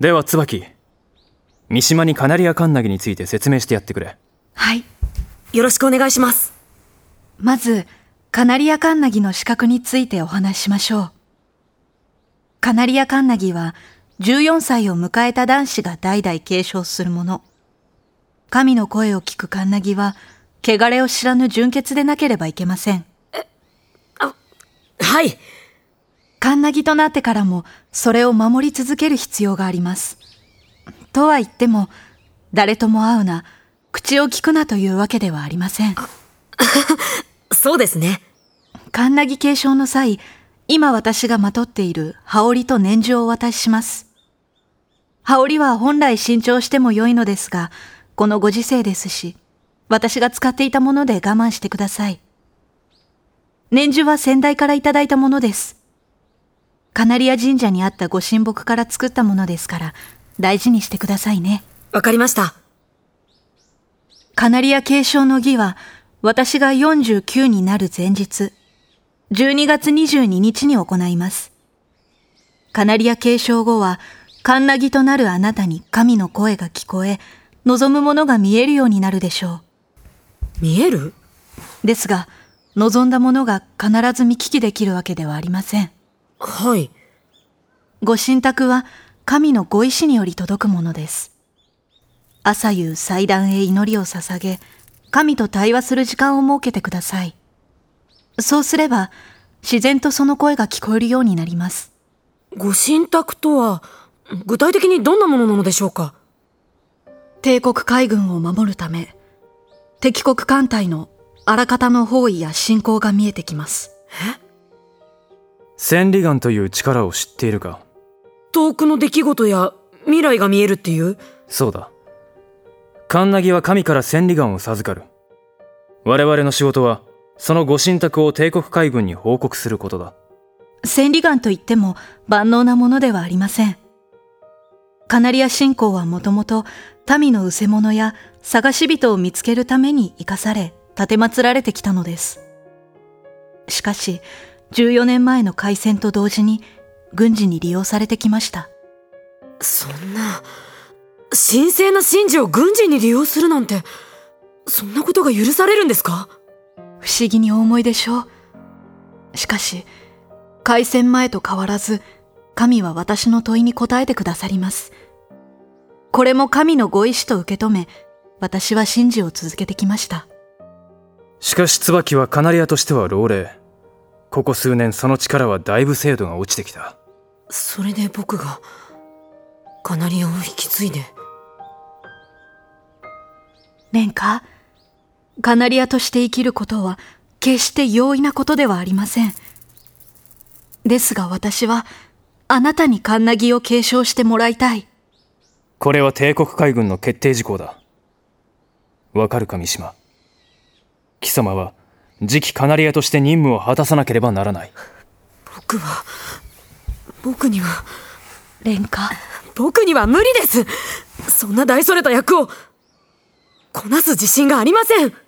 では椿三島にカナリアカンナギについて説明してやってくれはい。よろしくお願いします。まず、カナリアカンナギの資格についてお話ししましょう。カナリアカンナギは、14歳を迎えた男子が代々継承するもの。神の声を聞くカンナギは、汚れを知らぬ純潔でなければいけません。はい。カンナギとなってからも、それを守り続ける必要があります。とは言っても、誰とも会うな、口を聞くなというわけではありません。そうですね。カンナギ継承の際、今私がまとっている羽織と年中をお渡しします。羽織は本来新調しても良いのですが、このご時世ですし、私が使っていたもので我慢してください。年中は先代からいただいたものです。カナリア神社にあったご神木から作ったものですから、大事にしてくださいね。わかりました。カナリア継承の儀は、私が49になる前日、12月22日に行います。カナリア継承後は、カンナギとなるあなたに神の声が聞こえ、望むものが見えるようになるでしょ見える？う。ですが、望んだものが必ず見聞きできるわけではありません。はい。ご神託は神のご意志により届くものです。朝夕祭壇へ祈りを捧げ、神と対話する時間を設けてください。そうすれば、自然とその声が聞こえるようになります。ご神託とは、具体的にどんなものなのでしょうか？帝国海軍を守るため、敵国艦隊のあらかたの包囲や侵攻が見えてきます。千里眼という力を知っているか？遠くの出来事や未来が見えるっていう？そうだ。カンナギは神から千里眼を授かる。我々の仕事はそのご神託を帝国海軍に報告することだ。千里眼といっても万能なものではありません。カナリア信仰はもともと民の失せ者や探し人を見つけるために生かされ、立てられてきたのです。しかし、14年前の開戦と同時に軍事に利用されてきました。そんな、神聖な神事を軍事に利用するなんて、そんなことが許されるんですか？不思議にお思いでしょう。しかし、開戦前と変わらず、神は私の問いに答えてくださります。これも神のご意志と受け止め、私は信じを続けてきました。しかし椿はカナリアとしては老齢ここ数年その力はだいぶ精度が落ちてきたそれで僕が、カナリアを引き継いで。レンカ、カナリアとして生きることは決して容易なことではありません。ですが私は、あなたにカンナギを継承してもらいたい。これは帝国海軍の決定事項だわかるか三島貴様は次期カナリアとして任務を果たさなければならない。僕は、僕には、レンカ、僕には無理です。そんな大それた役を、こなす自信がありません。